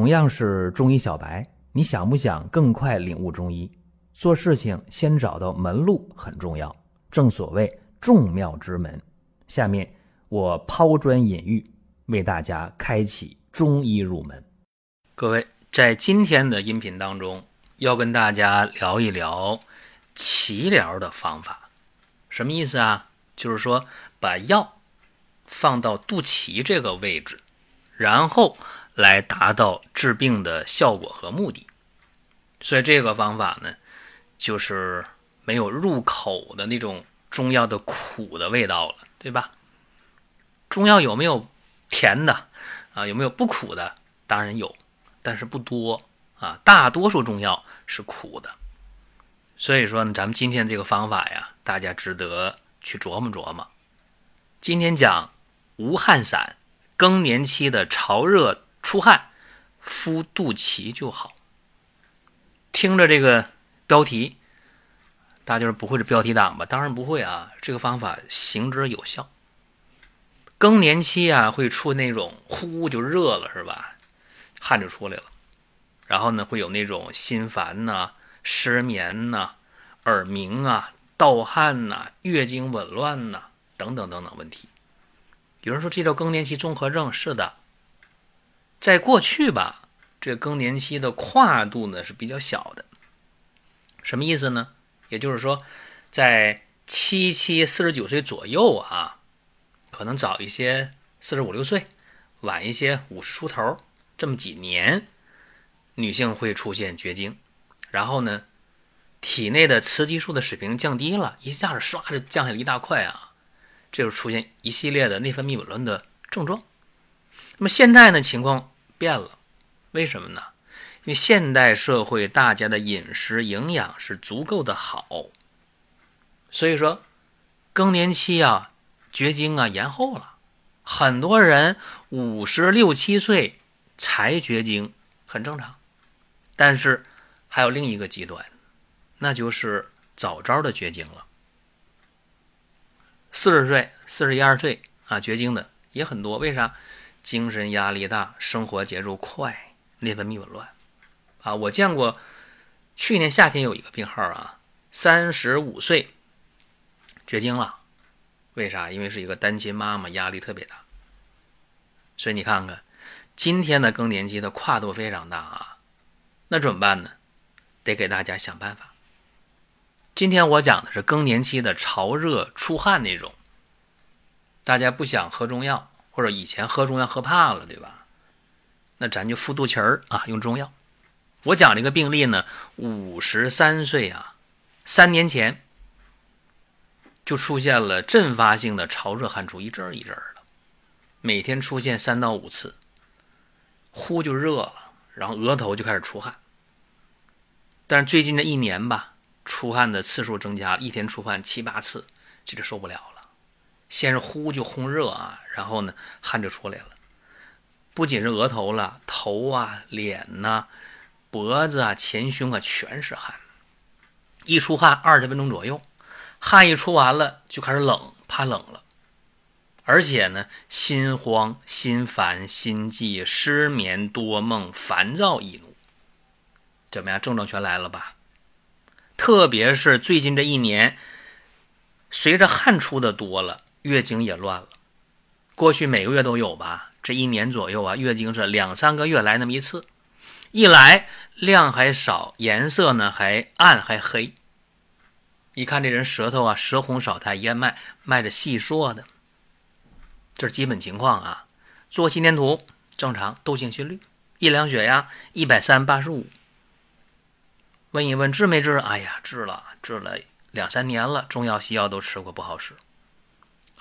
同样是中医小白，你想不想更快领悟中医？做事情先找到门路很重要，正所谓众妙之门。下面我抛砖引玉，为大家开启中医入门。各位，在今天的音频当中，要跟大家聊一聊脐疗的方法。什么意思啊？就是说把药放到肚脐这个位置，然后来达到治病的效果和目的。所以这个方法呢，就是没有入口的那种中药的苦的味道了，对吧？中药有没有甜的啊？有没有不苦的？当然有，但是不多啊。大多数中药是苦的。所以说呢，咱们今天这个方法呀，大家值得去琢磨琢磨。今天讲无汗散，更年期的潮热出汗，敷肚脐就好。听着这个标题，大家就是不会是标题党吧？当然不会啊，这个方法行之有效。更年期啊，会出那种呼就热了，是吧？汗就出来了，然后呢，会有那种心烦呐。失眠呐，耳鸣啊，盗汗呐，月经紊乱呐，等等等等问题。有人说这叫更年期综合症，是的。在过去吧，这更年期的跨度呢是比较小的。什么意思呢？也就是说，在七七四十九岁左右啊，可能早一些四十五六岁，晚一些五十出头，这么几年，女性会出现绝经。然后呢，体内的雌激素的水平降低了，一下子唰就降下来一大块啊，这就出现一系列的内分泌紊乱的症状。那么现在呢，情况变了，为什么呢？因为现代社会大家的饮食营养是足够的好，所以说更年期啊、绝经啊延后了，很多人五十六七岁才绝经，很正常，但是。还有另一个极端，那就是早招的绝经了。四十岁、四十一二岁啊，绝经的也很多。为啥？精神压力大，生活节奏快，内分泌紊乱啊。我见过，去年夏天有一个病号啊，三十五岁绝经了。为啥？因为是一个单亲妈妈，压力特别大。所以你看看，今天的更年期的跨度非常大啊，那怎么办呢？得给大家想办法。今天我讲的是更年期的潮热出汗那种，大家不想喝中药，或者以前喝中药喝怕了，对吧？那咱就敷肚脐儿啊，用中药。我讲这个病例呢，五十三岁啊，三年前就出现了阵发性的潮热汗出，一阵儿一阵儿的，每天出现三到五次，呼就热了，然后额头就开始出汗。但是最近这一年吧，出汗的次数增加，一天出汗七八次，这就受不了了。先是呼就烘热啊，然后呢汗就出来了。不仅是额头了，头啊、脸呐、脖子啊、前胸啊全是汗。一出汗二十分钟左右，汗一出完了就开始冷，怕冷了。而且呢，心慌、心烦、心悸、失眠、多梦、烦躁、易怒。怎么样？症状全来了吧？特别是最近这一年，随着汗出的多了，月经也乱了。过去每个月都有吧？这一年左右啊，月经是两三个月来那么一次，一来量还少，颜色呢还暗还黑。一看这人舌头啊，舌红少苔，咽脉脉着细硕的，这是基本情况啊。做心电图正常，窦性心律，一量血压一百三八十五。问一问治没治？哎呀，治了，治了两三年了，中药西药都吃过，不好使。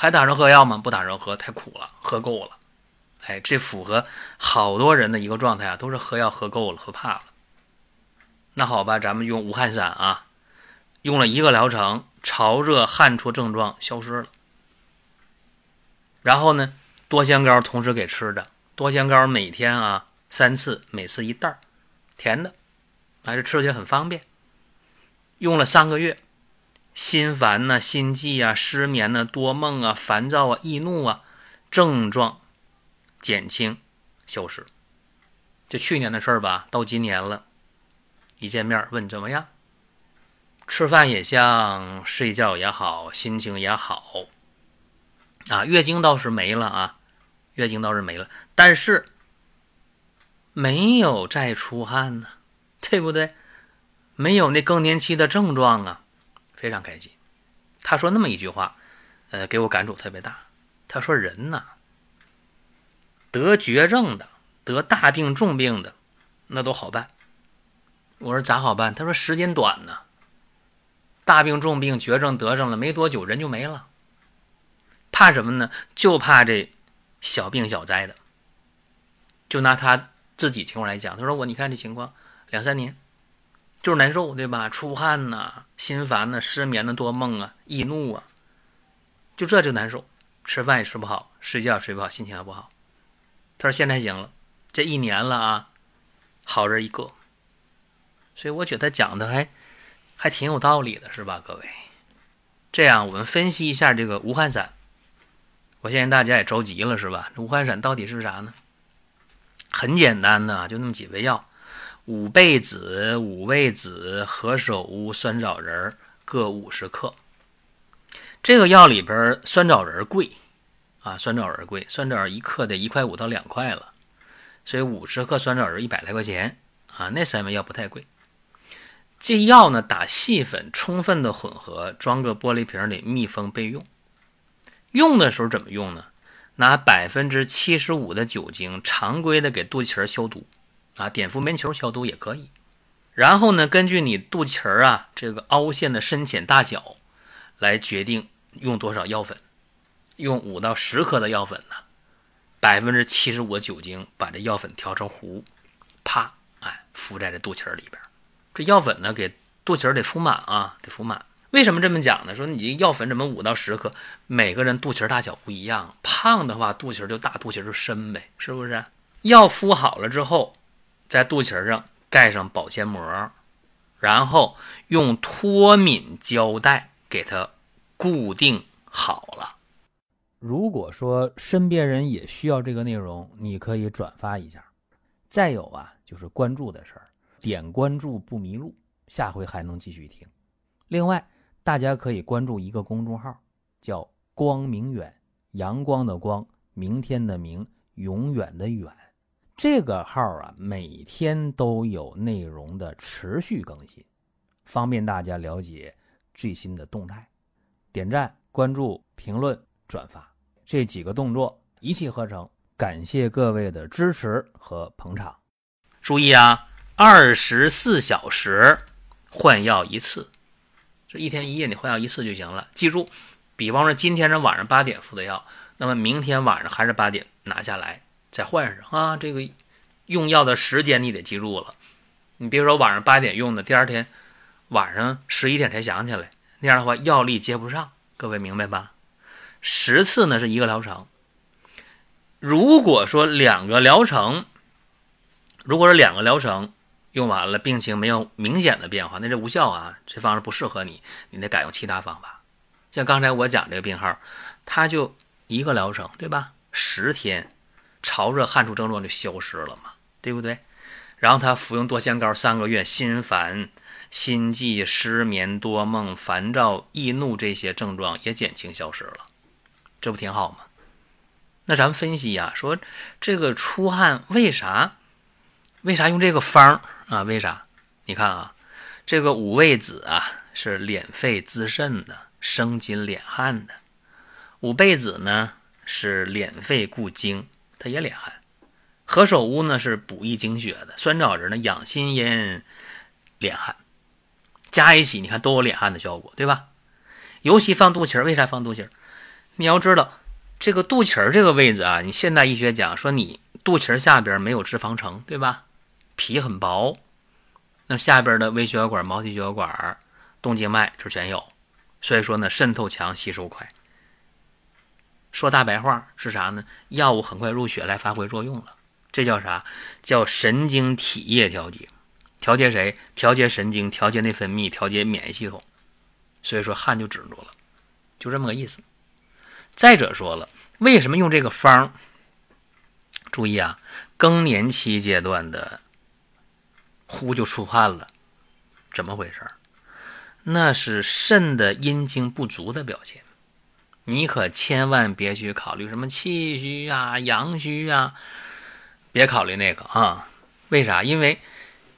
还打算喝药吗？不打算喝，太苦了，喝够了。哎，这符合好多人的一个状态啊，都是喝药喝够了，喝怕了。那好吧，咱们用无汗散啊，用了一个疗程，潮热汗出症状消失了。然后呢，多香膏同时给吃着，多香膏每天啊三次，每次一袋，甜的。还是吃起来很方便。用了三个月，心烦呐、心悸啊、失眠呐、多梦啊、烦躁啊、易怒啊，症状减轻消失。就去年的事儿吧，到今年了，一见面问怎么样？吃饭也香，睡觉也好，心情也好。啊，月经倒是没了啊，月经倒是没了，但是没有再出汗呢，对不对？没有那更年期的症状啊，非常开心。他说那么一句话，呃，给我感触特别大。他说人呐，得绝症的，得大病重病的，那都好办。我说咋好办？他说时间短呢。大病重病、绝症得上了，没多久人就没了。怕什么呢？就怕这小病小灾的。就拿他自己情况来讲，他说我你看这情况，两三年就是难受，对吧？出汗呐，心烦呐，失眠呐，多梦啊，易怒啊，就这就难受，吃饭也吃不好，睡觉也睡不好，心情也不好。他说现在行了，这一年了啊，好人一个。所以我觉得讲的还。还挺有道理的，是吧，各位？这样我们分析一下这个无汗散。我相信大家也着急了，是吧？无汗散到底是啥呢？很简单的，就那么几味药：五倍子、五味子、何首乌、酸枣仁各五十克。这个药里边酸枣仁贵啊，酸枣仁贵，酸枣一克得一块五到两块了，所以五十克酸枣仁一百来块钱啊。那三味药不太贵。这药呢，打细粉，充分的混合，装个玻璃瓶里，密封备用。用的时候怎么用呢？拿百分之七十五的酒精，常规的给肚脐儿消毒，啊，碘伏棉球消毒也可以。然后呢，根据你肚脐儿啊这个凹陷的深浅大小，来决定用多少药粉。用五到十克的药粉呢，百分之七十五的酒精，把这药粉调成糊，啪，哎，敷在这肚脐儿里边。这药粉呢，给肚脐儿得敷满啊，得敷满。为什么这么讲呢？说你这药粉怎么五到十克？每个人肚脐大小不一样，胖的话肚脐就大，肚脐就深呗，是不是？药敷好了之后，在肚脐上盖上保鲜膜，然后用脱敏胶带给它固定好了。如果说身边人也需要这个内容，你可以转发一下。再有啊，就是关注的事儿。点关注不迷路，下回还能继续听。另外，大家可以关注一个公众号，叫“光明远”，阳光的光，明天的明，永远的远。这个号啊，每天都有内容的持续更新，方便大家了解最新的动态。点赞、关注、评论、转发这几个动作一气呵成。感谢各位的支持和捧场。注意啊！二十四小时换药一次，这一天一夜你换药一次就行了。记住，比方说今天是晚上八点服的药，那么明天晚上还是八点拿下来再换上啊。这个用药的时间你得记住了。你别说晚上八点用的，第二天晚上十一点才想起来，那样的话药力接不上。各位明白吧？十次呢是一个疗程。如果说两个疗程，如果是两个疗程。用完了，病情没有明显的变化，那这无效啊，这方式不适合你，你得改用其他方法。像刚才我讲这个病号，他就一个疗程，对吧？十天，潮热汗出症状就消失了嘛，对不对？然后他服用多仙膏三个月，心烦、心悸、失眠、多梦、烦躁、易怒这些症状也减轻消失了，这不挺好吗？那咱们分析呀，说这个出汗为啥？为啥用这个方啊？为啥？你看啊，这个五味子啊是敛肺滋肾的，生津敛汗的；五倍子呢是敛肺固精，它也敛汗；何首乌呢是补益精血的；酸枣仁呢养心阴，敛汗。加一起，你看都有敛汗的效果，对吧？尤其放肚脐儿，为啥放肚脐儿？你要知道，这个肚脐儿这个位置啊，你现代医学讲说你肚脐儿下边没有脂肪层，对吧？皮很薄，那下边的微血管、毛细血管、动静脉这全有，所以说呢，渗透强、吸收快。说大白话是啥呢？药物很快入血来发挥作用了，这叫啥？叫神经体液调节，调节谁？调节神经，调节内分泌，调节免疫系统。所以说汗就止住了，就这么个意思。再者说了，为什么用这个方？注意啊，更年期阶段的呼就出汗了，怎么回事？那是肾的阴精不足的表现。你可千万别去考虑什么气虚啊、阳虚啊，别考虑那个啊。为啥？因为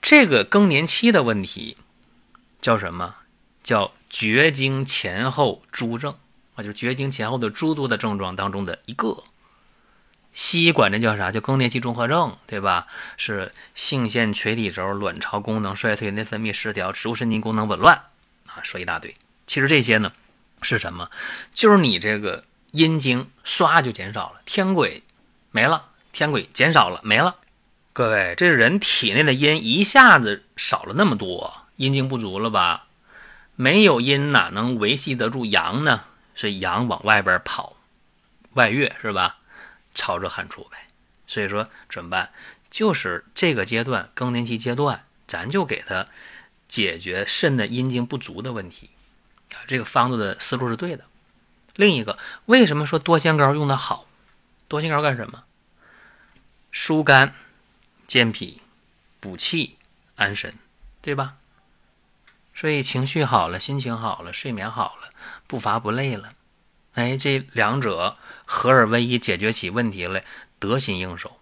这个更年期的问题叫什么？叫绝经前后诸症啊，就是绝经前后的诸多的症状当中的一个。西医管这叫啥？叫更年期综合症，对吧？是性腺垂体轴、卵巢功能衰退、内分泌失调、植物神经功能紊乱啊，说一大堆。其实这些呢。是什么？就是你这个阴经唰就减少了，天癸没了，天癸减少了，没了。各位，这人体内的阴一下子少了那么多，阴经不足了吧？没有阴哪能维系得住阳呢？是阳往外边跑，外越是吧？潮热汗出呗。所以说怎么办？就是这个阶段更年期阶段，咱就给他解决肾的阴经不足的问题。啊，这个方子的思路是对的。另一个，为什么说多仙膏用的好？多仙膏干什么？疏肝、健脾、补气、安神，对吧？所以情绪好了，心情好了，睡眠好了，不乏不累了。哎，这两者合二为一，解决起问题来得心应手。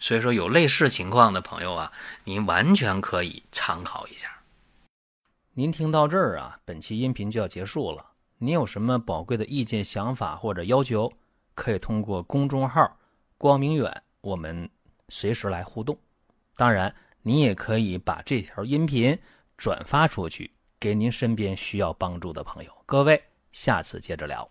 所以说，有类似情况的朋友啊，您完全可以参考一下。您听到这儿啊，本期音频就要结束了。您有什么宝贵的意见、想法或者要求，可以通过公众号“光明远”我们随时来互动。当然，您也可以把这条音频转发出去，给您身边需要帮助的朋友。各位，下次接着聊。